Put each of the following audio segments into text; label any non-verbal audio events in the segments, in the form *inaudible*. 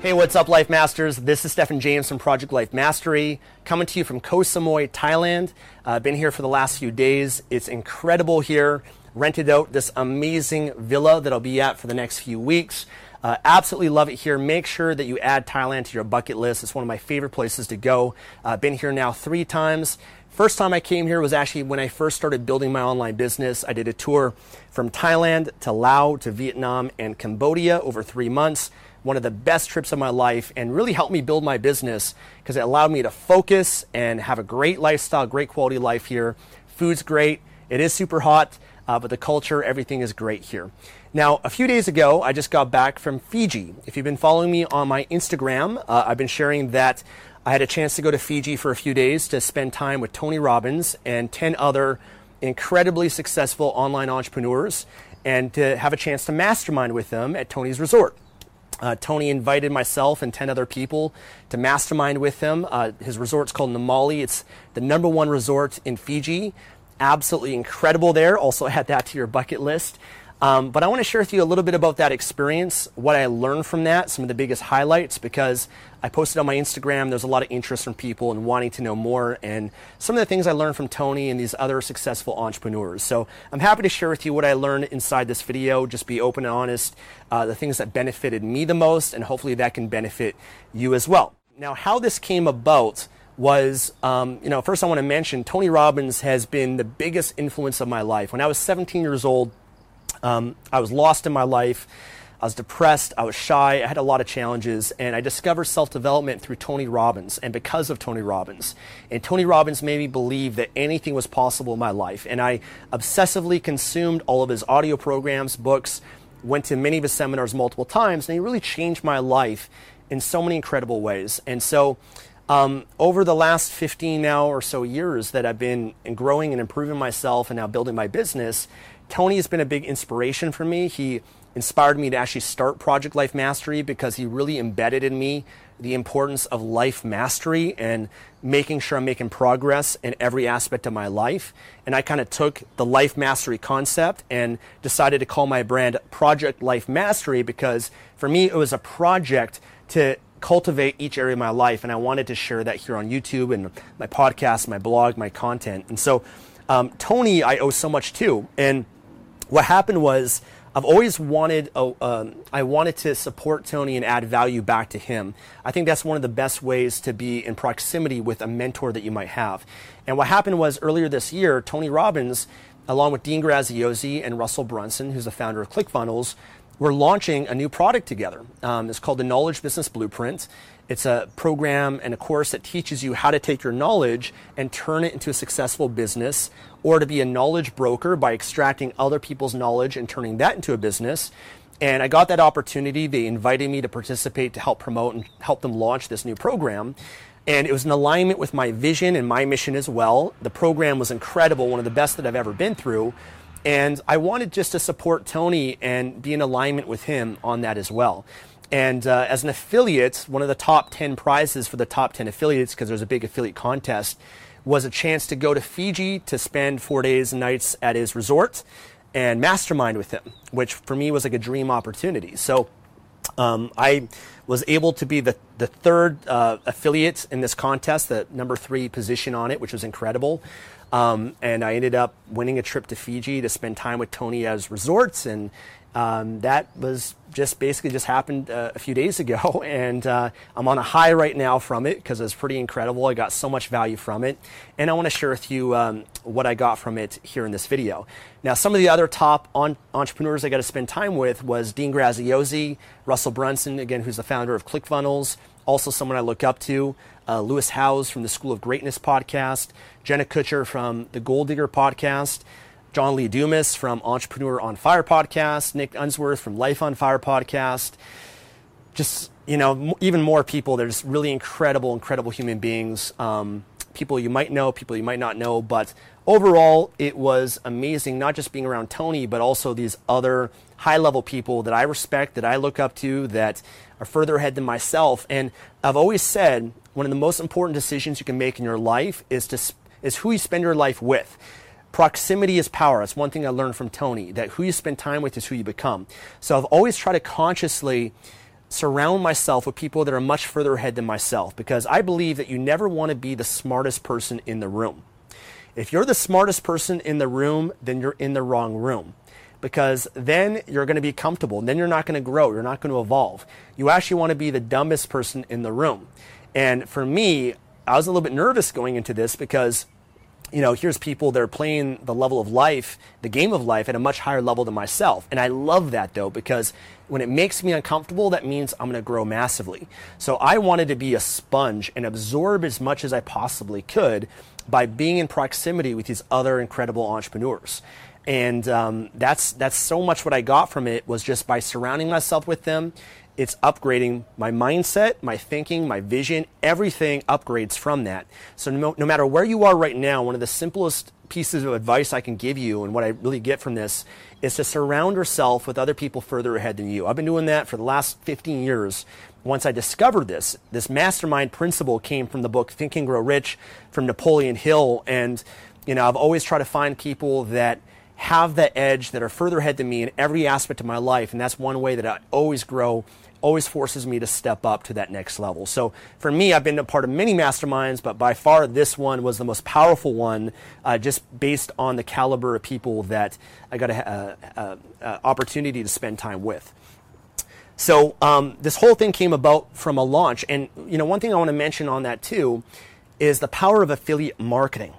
Hey, what's up, Life Masters? This is Stefan James from Project Life Mastery, coming to you from Koh Samui, Thailand. I've uh, been here for the last few days. It's incredible here. Rented out this amazing villa that I'll be at for the next few weeks. Uh, absolutely love it here. Make sure that you add Thailand to your bucket list. It's one of my favorite places to go. I've uh, been here now three times. First time I came here was actually when I first started building my online business. I did a tour from Thailand to Laos to Vietnam and Cambodia over three months one of the best trips of my life and really helped me build my business because it allowed me to focus and have a great lifestyle, great quality life here. Food's great. It is super hot, uh, but the culture, everything is great here. Now, a few days ago, I just got back from Fiji. If you've been following me on my Instagram, uh, I've been sharing that I had a chance to go to Fiji for a few days to spend time with Tony Robbins and 10 other incredibly successful online entrepreneurs and to have a chance to mastermind with them at Tony's resort. Uh, Tony invited myself and 10 other people to mastermind with him. Uh, his resort's called Namale. It's the number one resort in Fiji. Absolutely incredible there. Also, *laughs* add that to your bucket list. Um, but I want to share with you a little bit about that experience, what I learned from that, some of the biggest highlights, because I posted on my Instagram. There's a lot of interest from people and wanting to know more, and some of the things I learned from Tony and these other successful entrepreneurs. So I'm happy to share with you what I learned inside this video. Just be open and honest, uh, the things that benefited me the most, and hopefully that can benefit you as well. Now, how this came about was, um, you know, first I want to mention Tony Robbins has been the biggest influence of my life. When I was 17 years old, um, I was lost in my life. I was depressed. I was shy. I had a lot of challenges. And I discovered self development through Tony Robbins and because of Tony Robbins. And Tony Robbins made me believe that anything was possible in my life. And I obsessively consumed all of his audio programs, books, went to many of his seminars multiple times. And he really changed my life in so many incredible ways. And so, um, over the last 15 now or so years that I've been growing and improving myself and now building my business, Tony has been a big inspiration for me. He inspired me to actually start Project Life Mastery because he really embedded in me the importance of life mastery and making sure I'm making progress in every aspect of my life. And I kind of took the life mastery concept and decided to call my brand Project Life Mastery because for me, it was a project to cultivate each area of my life. And I wanted to share that here on YouTube and my podcast, my blog, my content. And so, um, Tony, I owe so much to. And what happened was I've always wanted a, um, I wanted to support Tony and add value back to him. I think that's one of the best ways to be in proximity with a mentor that you might have. And what happened was earlier this year, Tony Robbins, along with Dean Graziosi and Russell Brunson, who's the founder of ClickFunnels, we're launching a new product together. Um, it's called the Knowledge Business Blueprint. It's a program and a course that teaches you how to take your knowledge and turn it into a successful business or to be a knowledge broker by extracting other people's knowledge and turning that into a business. And I got that opportunity. They invited me to participate to help promote and help them launch this new program. And it was in alignment with my vision and my mission as well. The program was incredible, one of the best that I've ever been through. And I wanted just to support Tony and be in alignment with him on that as well. And uh, as an affiliate, one of the top 10 prizes for the top 10 affiliates, because there's a big affiliate contest, was a chance to go to Fiji to spend four days and nights at his resort and mastermind with him, which for me was like a dream opportunity. So um, I was able to be the, the third uh, affiliate in this contest, the number three position on it, which was incredible. Um, and I ended up winning a trip to Fiji to spend time with Tony as resorts and um, that was just basically just happened uh, a few days ago, *laughs* and uh, I'm on a high right now from it because it's pretty incredible. I got so much value from it, and I want to share with you um, what I got from it here in this video. Now, some of the other top on- entrepreneurs I got to spend time with was Dean Graziosi, Russell Brunson, again, who's the founder of ClickFunnels, also someone I look up to, uh, Lewis Howes from the School of Greatness podcast, Jenna Kutcher from the Goal Digger podcast. John Lee Dumas from Entrepreneur on Fire podcast, Nick Unsworth from Life on Fire podcast. Just, you know, even more people. There's really incredible, incredible human beings. Um, people you might know, people you might not know. But overall, it was amazing, not just being around Tony, but also these other high level people that I respect, that I look up to, that are further ahead than myself. And I've always said one of the most important decisions you can make in your life is to is who you spend your life with. Proximity is power. That's one thing I learned from Tony, that who you spend time with is who you become. So I've always tried to consciously surround myself with people that are much further ahead than myself because I believe that you never want to be the smartest person in the room. If you're the smartest person in the room, then you're in the wrong room because then you're going to be comfortable. Then you're not going to grow. You're not going to evolve. You actually want to be the dumbest person in the room. And for me, I was a little bit nervous going into this because you know, here's people that are playing the level of life, the game of life at a much higher level than myself. And I love that though, because when it makes me uncomfortable, that means I'm going to grow massively. So I wanted to be a sponge and absorb as much as I possibly could by being in proximity with these other incredible entrepreneurs. And um, that's that's so much what I got from it was just by surrounding myself with them it's upgrading my mindset, my thinking, my vision, everything upgrades from that. So no, no, matter where you are right now, one of the simplest pieces of advice I can give you and what I really get from this is to surround yourself with other people further ahead than you. I've been doing that for the last 15 years. Once I discovered this, this mastermind principle came from the book Think and Grow Rich from Napoleon Hill. And, you know, I've always tried to find people that have that edge that are further ahead than me in every aspect of my life. And that's one way that I always grow always forces me to step up to that next level. So for me, I've been a part of many masterminds, but by far this one was the most powerful one, uh, just based on the caliber of people that I got an opportunity to spend time with. So um, this whole thing came about from a launch, and you know one thing I want to mention on that too is the power of affiliate marketing.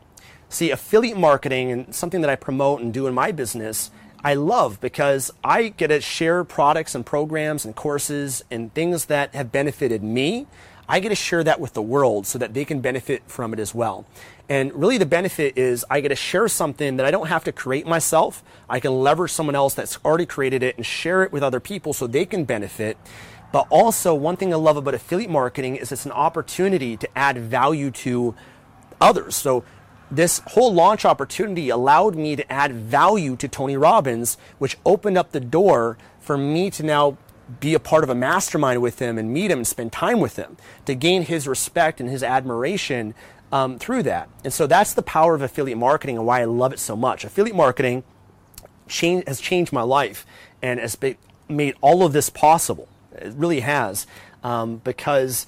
See, affiliate marketing and something that I promote and do in my business I love because I get to share products and programs and courses and things that have benefited me. I get to share that with the world so that they can benefit from it as well. And really, the benefit is I get to share something that I don't have to create myself. I can leverage someone else that's already created it and share it with other people so they can benefit. But also, one thing I love about affiliate marketing is it's an opportunity to add value to others. So, this whole launch opportunity allowed me to add value to Tony Robbins, which opened up the door for me to now be a part of a mastermind with him and meet him and spend time with him to gain his respect and his admiration um, through that. And so that's the power of affiliate marketing and why I love it so much. Affiliate marketing change, has changed my life and has made all of this possible. It really has um, because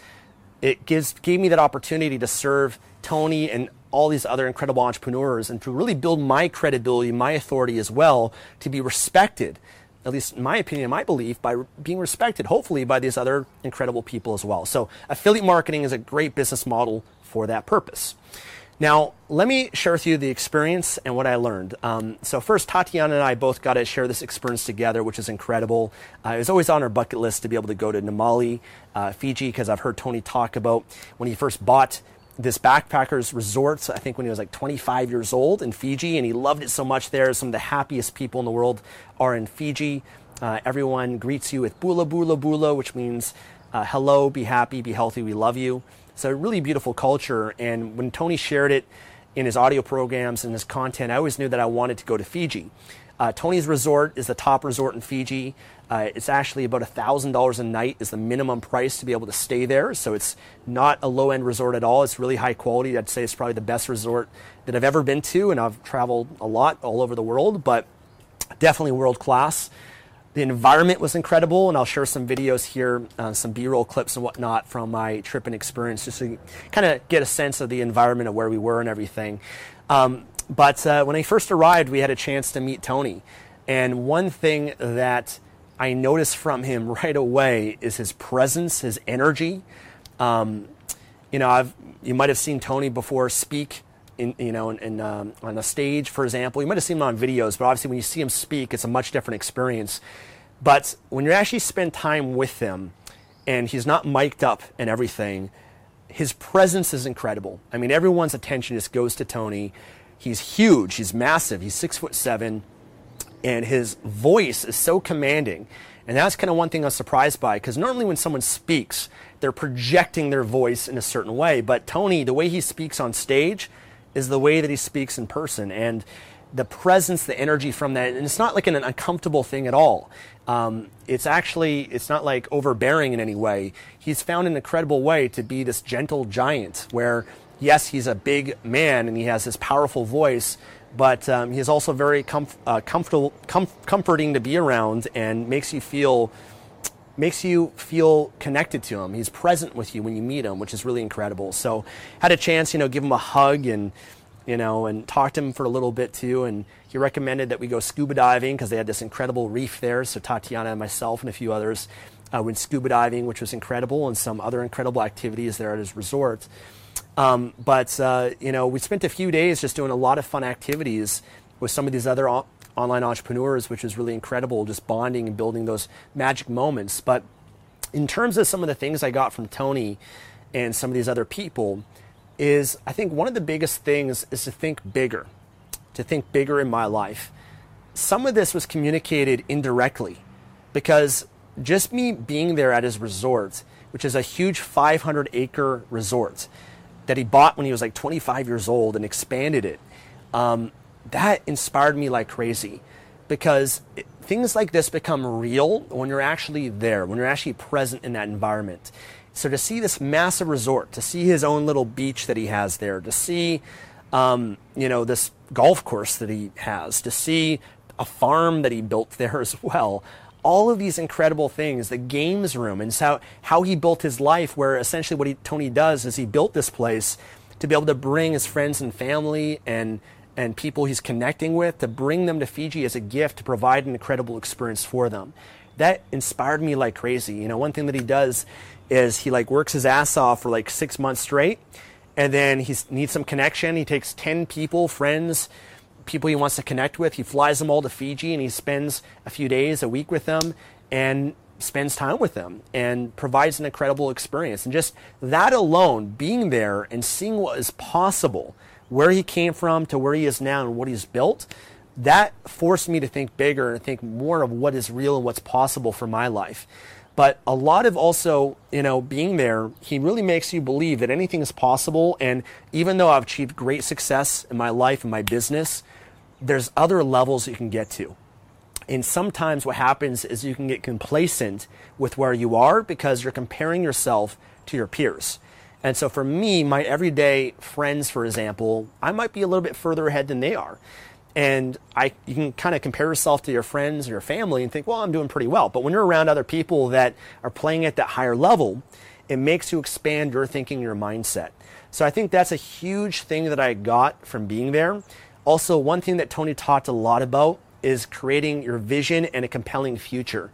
it gives gave me that opportunity to serve Tony and all these other incredible entrepreneurs and to really build my credibility, my authority as well, to be respected, at least in my opinion, my belief, by being respected, hopefully, by these other incredible people as well. So, affiliate marketing is a great business model for that purpose. Now, let me share with you the experience and what I learned. Um, so, first, Tatiana and I both got to share this experience together, which is incredible. Uh, it was always on our bucket list to be able to go to Namale, uh, Fiji, because I've heard Tony talk about when he first bought this backpackers resort, I think when he was like 25 years old in Fiji, and he loved it so much there. Some of the happiest people in the world are in Fiji. Uh, everyone greets you with bula bula bula, which means uh, hello, be happy, be healthy, we love you. It's a really beautiful culture. And when Tony shared it in his audio programs and his content, I always knew that I wanted to go to Fiji. Uh, Tony's resort is the top resort in Fiji. Uh, it's actually about $1,000 a night is the minimum price to be able to stay there. So it's not a low end resort at all. It's really high quality. I'd say it's probably the best resort that I've ever been to, and I've traveled a lot all over the world, but definitely world class. The environment was incredible, and I'll share some videos here, uh, some B-roll clips and whatnot from my trip and experience, just to kind of get a sense of the environment of where we were and everything. Um, but uh, when I first arrived, we had a chance to meet Tony, and one thing that I noticed from him right away is his presence, his energy. Um, you know, I've, you might have seen Tony before speak in, you know, in, in, um, on a stage, for example. You might have seen him on videos, but obviously when you see him speak, it's a much different experience. But when you actually spend time with him, and he's not mic'd up and everything, his presence is incredible. I mean, everyone's attention just goes to Tony. He's huge. He's massive. He's six foot seven, and his voice is so commanding. And that's kind of one thing I was surprised by because normally when someone speaks, they're projecting their voice in a certain way. But Tony, the way he speaks on stage, is the way that he speaks in person and the presence, the energy from that. And it's not like an uncomfortable thing at all. Um, it's actually, it's not like overbearing in any way. He's found an incredible way to be this gentle giant where, yes, he's a big man and he has this powerful voice, but um, he's also very comf- uh, comfortable, com- comforting to be around and makes you feel makes you feel connected to him. He's present with you when you meet him, which is really incredible. So had a chance, you know, give him a hug and you know, and talked to him for a little bit too. And he recommended that we go scuba diving because they had this incredible reef there. So Tatiana and myself and a few others uh, went scuba diving, which was incredible, and some other incredible activities there at his resort. Um, but uh, you know, we spent a few days just doing a lot of fun activities with some of these other online entrepreneurs, which is really incredible, just bonding and building those magic moments. But in terms of some of the things I got from Tony and some of these other people, is I think one of the biggest things is to think bigger, to think bigger in my life. Some of this was communicated indirectly because just me being there at his resort, which is a huge 500 acre resort that he bought when he was like 25 years old and expanded it. Um, that inspired me like crazy because it, things like this become real when you're actually there, when you're actually present in that environment. So to see this massive resort, to see his own little beach that he has there, to see, um, you know, this golf course that he has, to see a farm that he built there *laughs* as well, all of these incredible things, the games room, and how, how he built his life, where essentially what he, Tony does is he built this place to be able to bring his friends and family and and people he's connecting with to bring them to Fiji as a gift to provide an incredible experience for them. That inspired me like crazy. You know, one thing that he does is he like works his ass off for like six months straight, and then he needs some connection. He takes 10 people, friends, people he wants to connect with. He flies them all to Fiji and he spends a few days, a week with them, and spends time with them and provides an incredible experience. And just that alone, being there and seeing what is possible where he came from to where he is now and what he's built, that forced me to think bigger and think more of what is real and what's possible for my life. But a lot of also, you know, being there, he really makes you believe that anything is possible. And even though I've achieved great success in my life and my business, there's other levels you can get to. And sometimes what happens is you can get complacent with where you are because you're comparing yourself to your peers. And so for me, my everyday friends, for example, I might be a little bit further ahead than they are. And I, you can kind of compare yourself to your friends or your family and think, well, I'm doing pretty well. But when you're around other people that are playing at that higher level, it makes you expand your thinking, your mindset. So I think that's a huge thing that I got from being there. Also, one thing that Tony talked a lot about is creating your vision and a compelling future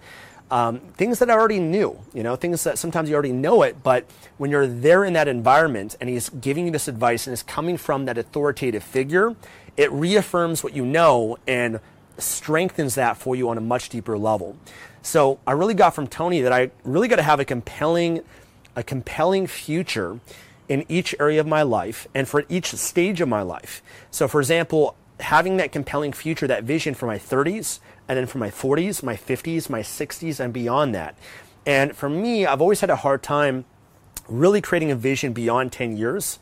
um, things that I already knew, you know, things that sometimes you already know it, but when you're there in that environment and he's giving you this advice and it's coming from that authoritative figure, it reaffirms what you know and strengthens that for you on a much deeper level. So I really got from Tony that I really got to have a compelling, a compelling future in each area of my life and for each stage of my life. So for example, having that compelling future, that vision for my 30s, and then for my 40s, my 50s, my 60s, and beyond that. And for me, I've always had a hard time really creating a vision beyond 10 years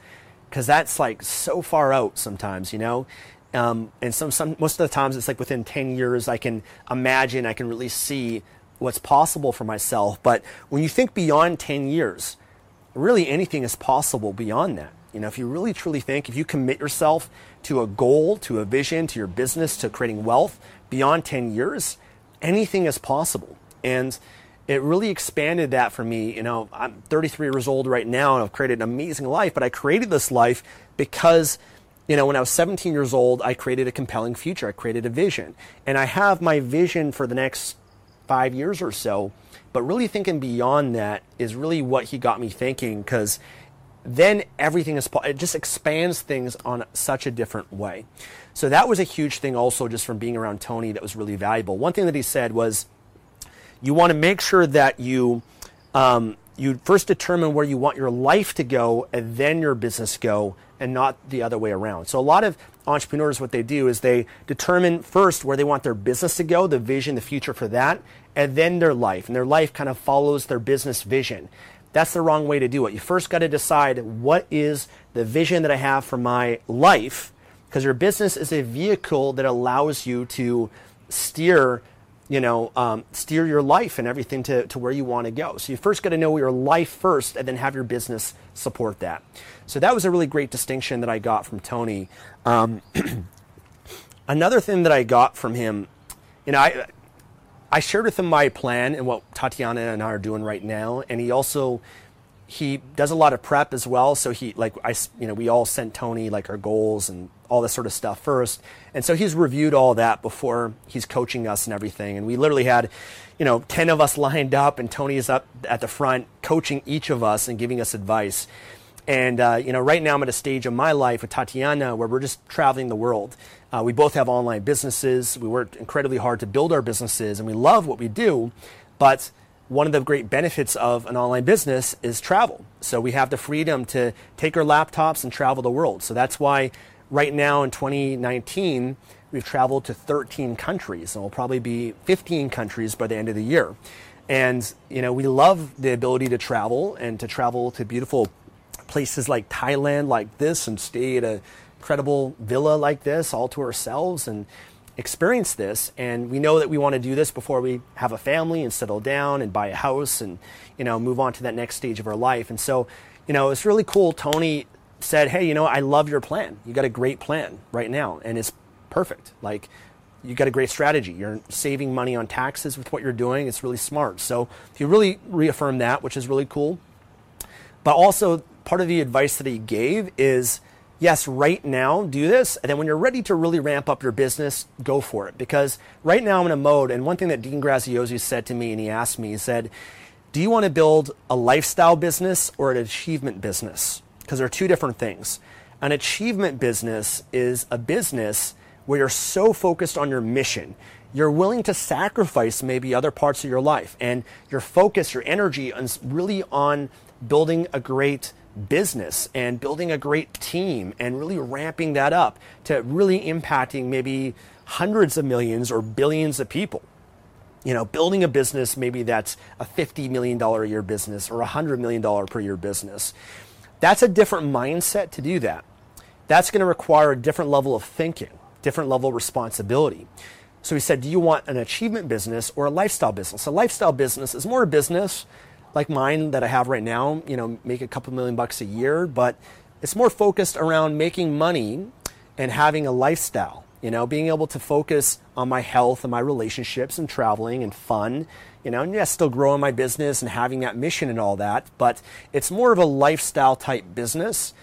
because that's like so far out sometimes, you know? Um, and some, some, most of the times it's like within 10 years, I can imagine, I can really see what's possible for myself. But when you think beyond 10 years, really anything is possible beyond that. You know, if you really truly think, if you commit yourself to a goal, to a vision, to your business, to creating wealth beyond 10 years, anything is possible. And it really expanded that for me. You know, I'm 33 years old right now and I've created an amazing life, but I created this life because, you know, when I was 17 years old, I created a compelling future. I created a vision. And I have my vision for the next five years or so. But really thinking beyond that is really what he got me thinking because then everything is, it just expands things on such a different way. So that was a huge thing also just from being around Tony that was really valuable. One thing that he said was, you want to make sure that you um, you first determine where you want your life to go and then your business go and not the other way around. So a lot of entrepreneurs what they do is they determine first where they want their business to go, the vision, the future for that, and then their life. And their life kind of follows their business vision. That's the wrong way to do it. You first got to decide what is the vision that I have for my life because your business is a vehicle that allows you to steer you know, um, steer your life and everything to, to where you want to go. So you first got to know your life first and then have your business support that. So that was a really great distinction that I got from Tony. Um, *clears throat* another thing that I got from him, you know, I, I shared with him my plan and what Tatiana and I are doing right now. And he also, he does a lot of prep as well. So he, like, I, you know, we all sent Tony like our goals and all this sort of stuff first. And so he's reviewed all that before he's coaching us and everything. And we literally had, you know, 10 of us *laughs* lined up, and Tony is up at the front coaching each of us and giving us advice. And, uh, you know, right now I'm at a stage of my life with Tatiana where we're just traveling the world. Uh, we both have online businesses. We worked incredibly hard to build our businesses, and we love what we do. But one of the great benefits of an online business is travel. So we have the freedom to take our laptops and travel the world. So that's why right now in 2019, we've traveled to 13 countries, and we'll probably be 15 countries by the end of the year. And you know, we love the ability to travel and to travel to beautiful places like Thailand, like this, and stay at a incredible villa like this, all to ourselves, and experience this. And we know that we want to do this before we have a family and settle down and buy a house and you know move on to that next stage of our life. And so, you know, it's really cool. Tony said, hey, you know, I love your plan. You got a great plan right now, and it's perfect. Like, you got a great strategy. You're saving money on taxes with what you're doing. It's really smart. So he really reaffirmed that, which is really cool. But also, part of the advice that he gave is yes, right now, do this. And then when you're ready to really ramp up your business, go for it. Because right now I'm in a mode. And one thing that Dean Graziosi said to me, and he asked me, he said, Do you want to build a lifestyle business or an achievement business? because they're two different things. An achievement business is a business where you're so focused on your mission, you're willing to sacrifice maybe other parts of your life, and your focus, your energy is really on building a great business and building a great team and really ramping that up to really impacting maybe hundreds of millions or billions of people. You know, building a business maybe that's a $50 million a year business or a $100 million per year business. That's a different mindset to do that. That's going to require a different level of thinking, different level of responsibility. So he said, Do you want an achievement business or a lifestyle business? A lifestyle business is more a business like mine that I have right now, you know, make a couple million bucks a year, but it's more focused around making money and having a lifestyle, you know, being able to focus on my health and my relationships and traveling and fun you know, and yes, still growing my business and having that mission and all that, but it's more of a lifestyle type business.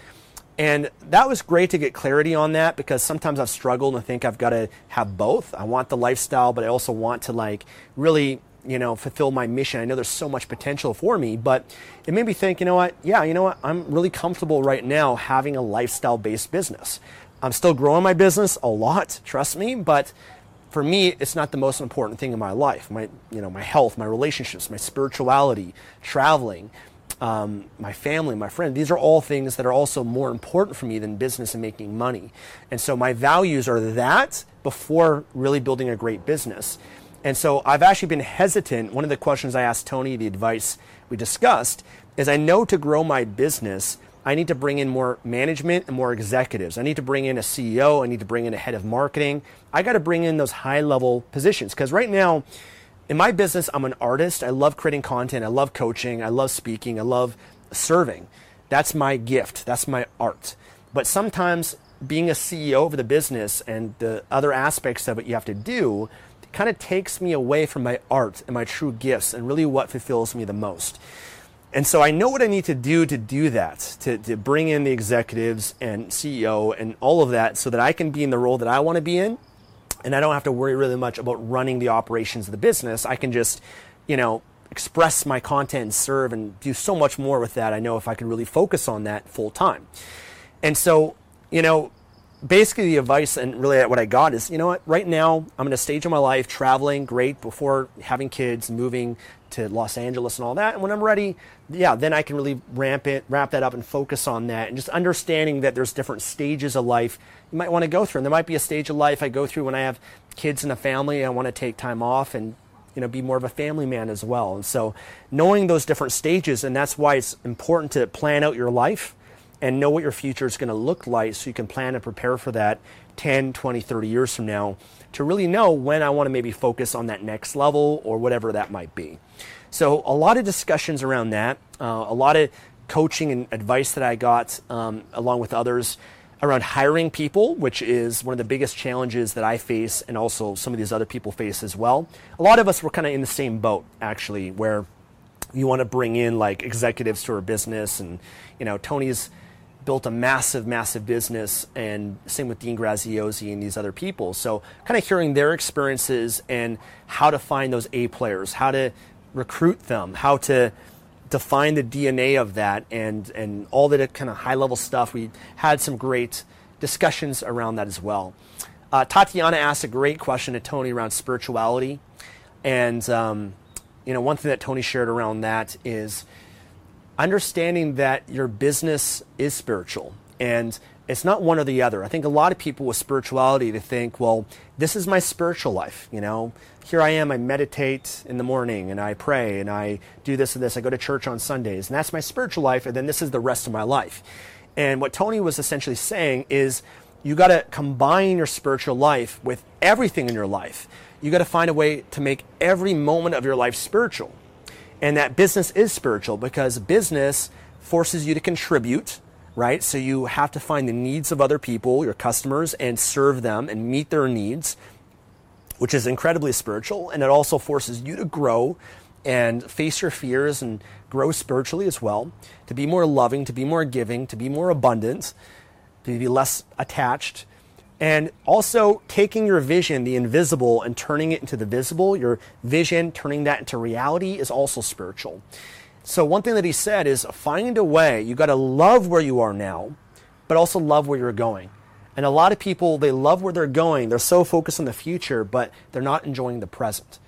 And that was great to get clarity on that because sometimes I've struggled and think I've got to have both. I want the lifestyle, but I also want to like really, you know, fulfill my mission. I know there's so much potential for me, but it made me think, you know what? Yeah, you know what? I'm really comfortable right now having a lifestyle based business. I'm still growing my business a lot, trust me, but for me, it's not the most important thing in my life. My, you know, my health, my relationships, my spirituality, traveling, um, my family, my friend. These are all things that are also more important for me than business and making money. And so my values are that before really building a great business. And so I've actually been hesitant. One of the questions I asked Tony, the advice we discussed, is I know to grow my business, I need to bring in more management and more executives. I need to bring in a CEO. I need to bring in a head of marketing. I got to bring in those high level positions because right now, in my business, I'm an artist. I love creating content. I love coaching. I love speaking. I love serving. That's my gift. That's my art. But sometimes being a CEO of the business and the other aspects of it you have to do kind of takes me away from my art and my true gifts and really what fulfills me the most. And so I know what I need to do to do that, to, to bring in the executives and CEO and all of that so that I can be in the role that I want to be in. And I don't have to worry really much about running the operations of the business. I can just, you know, express my content and serve and do so much more with that. I know if I can really focus on that full time. And so, you know, basically the advice and really what I got is, you know what, right now I'm in a stage of my life traveling great before having kids, moving to Los Angeles and all that. And when I'm ready, yeah, then I can really ramp it, wrap that up and focus on that and just understanding that there's different stages of life you might want to go through. And there might be a stage of life I go through when I have kids and a family. I want to take time off and you know be more of a family man as well. And so knowing those different stages and that's why it's important to plan out your life and know what your future is going to look like so you can plan and prepare for that 10, 20, 30 years from now to really know when I want to maybe focus on that next level or whatever that might be. So, a lot of discussions around that, uh, a lot of coaching and advice that I got um, along with others around hiring people, which is one of the biggest challenges that I face and also some of these other people face as well. A lot of us were kind of in the same boat, actually, where you want to bring in like executives to our business and, you know, Tony's built a massive, massive business, and same with Dean Graziosi and these other people. So, kind of hearing their experiences and how to find those A players, how to recruit them, how to define the DNA of that, and and all that kind of high level stuff. We had some great discussions around that as well. Uh, Tatiana asked a great question to Tony around spirituality, and um, you know one thing that Tony shared around that is understanding that your business is spiritual and it's not one or the other. I think a lot of people with spirituality to think, well, this is my spiritual life, you know. Here I am, I meditate in the morning and I pray and I do this and this. I go to church on Sundays and that's my spiritual life and then this is the rest of my life. And what Tony was essentially saying is you got to combine your spiritual life with everything in your life. You got to find a way to make every moment of your life spiritual. And that business is spiritual because business forces you to contribute, right? So you have to find the needs of other people, your customers, and serve them and meet their needs, which is incredibly spiritual. And it also forces you to grow and face your fears and grow spiritually as well, to be more loving, to be more giving, to be more abundant, to be less attached and also taking your vision, the invisible, and turning it into the visible, your vision, turning that into reality is also spiritual. So, one thing that he said is find a way. You got to love where you are now, but also love where you're going. And a lot of people, they love where they're going. They're so focused on the future, but they're not enjoying the present.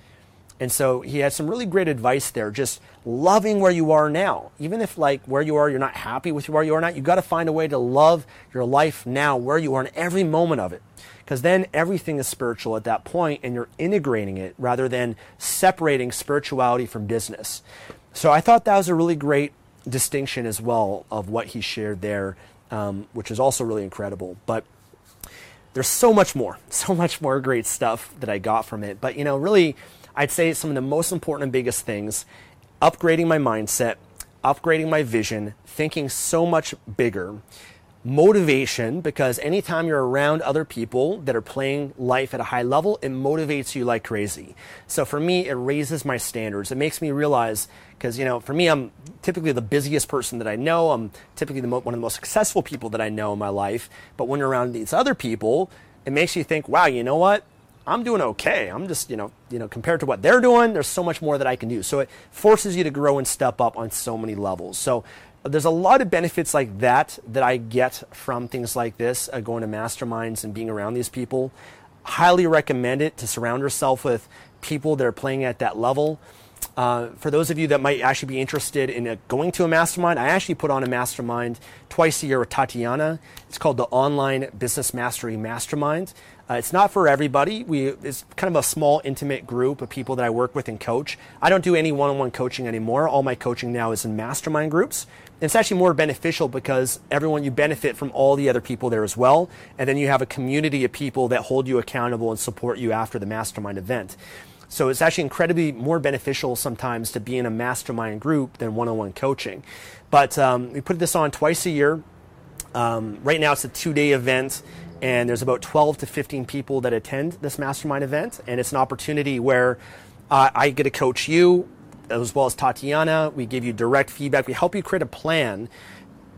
And so he had some really great advice there, just loving where you are now. Even if like where you are, you're not happy with where you are now, you got to find a way to love your life now, where you are in every moment of it. Because then everything is spiritual at that point and you're integrating it rather than separating spirituality from business. So I thought that was a really great distinction as well of what he shared there, um, which is also really incredible. But there's so much more, *laughs* so much more great stuff that I got from it. But you know, really, I'd say some of the most important and biggest things upgrading my mindset, upgrading my vision, thinking so much bigger, motivation, because anytime you're around other people that are playing life at a high level, it motivates you like crazy. So for me, it raises my standards. It makes me realize, because, you know, for me, I'm typically the busiest person that I know. I'm typically the mo- one of the most successful people that I know in my life. But when you're around these other people, it makes you think, wow, you know what? I'm doing okay. I'm just, you know, you know, compared to what they're doing, there's so much more that I can do. So it forces you to grow and step up on so many levels. So there's a lot of benefits like that that I get from things like this, uh, going to masterminds and being around these people. Highly recommend it to surround yourself with people that are playing at that level. Uh, for those of you that might actually be interested in uh, going to a mastermind, I actually put on a mastermind twice a year with Tatiana. It's called the Online Business Mastery Mastermind. Uh, it's not for everybody. We it's kind of a small, intimate group of people that I work with and coach. I don't do any one-on-one coaching anymore. All my coaching now is in mastermind groups. And it's actually more beneficial because everyone you benefit from all the other people there as well, and then you have a community of people that hold you accountable and support you after the mastermind event. So it's actually incredibly more beneficial sometimes to be in a mastermind group than one-on-one coaching. But um, we put this on twice a year Um, right now, it's a two day event, and there's about 12 to 15 people that attend this mastermind event. And it's an opportunity where uh, I get to coach you as well as Tatiana. We give you direct feedback. We help you create a plan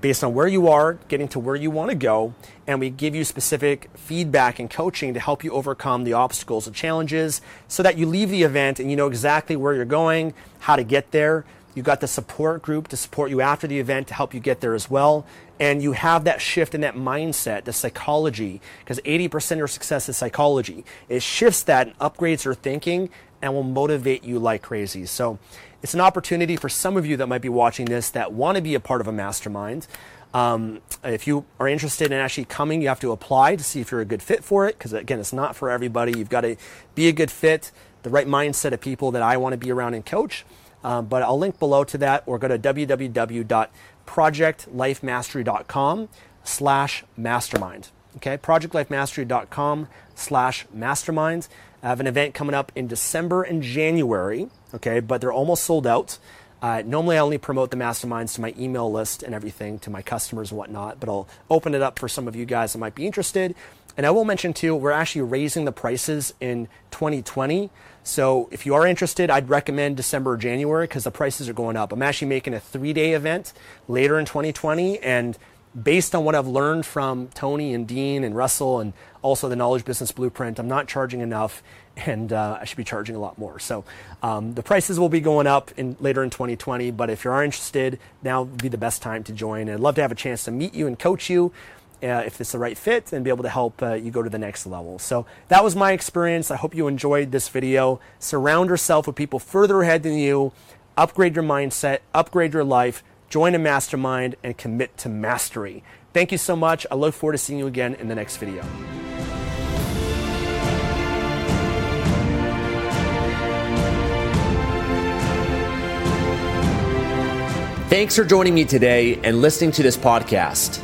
based on where you are, getting to where you want to go, and we give you specific feedback and coaching to help you overcome the obstacles and challenges so that you leave the event and you know exactly where you're going, how to get there. You've got the support group to support you after the event to help you get there as well. And you have that shift in that mindset, the psychology, because 80% of your success is psychology. It shifts that and upgrades your thinking and will motivate you like crazy. So it's an opportunity for some of you that might be watching this that want to be a part of a mastermind. Um, if you are interested in actually coming, you have to apply to see if you're a good fit for it. Because again, it's not for everybody. You've got to be a good fit, the right mindset of people that I want to be around and coach. Um, but I'll link below to that, or go to www.projectlifemastery.com slash mastermind. Okay, projectlifemastery.com slash mastermind. I have an event coming up in December and January, okay, but they're almost sold out. Uh, normally, I only promote the masterminds to my email list and everything to my customers and whatnot, but I'll open it up for some of you guys that might be interested. And I will mention too, we're actually raising the prices in 2020. So if you are interested, I'd recommend December or January because the prices are going up. I'm actually making a three day event later in 2020, and based on what I've learned from Tony and Dean and Russell and also the Knowledge Business Blueprint, I'm not charging enough and uh, I should be charging a lot more. So um, the prices will be going up in, later in 2020, but if you are interested, now would be the best time to join. And I'd love to have a chance to meet you and coach you. Uh, if it's the right fit and be able to help uh, you go to the next level. So that was my experience. I hope you enjoyed this video. Surround yourself with people further ahead than you, upgrade your mindset, upgrade your life, join a mastermind, and commit to mastery. Thank you so much. I look forward to seeing you again in the next video. Thanks for joining me today and listening to this podcast.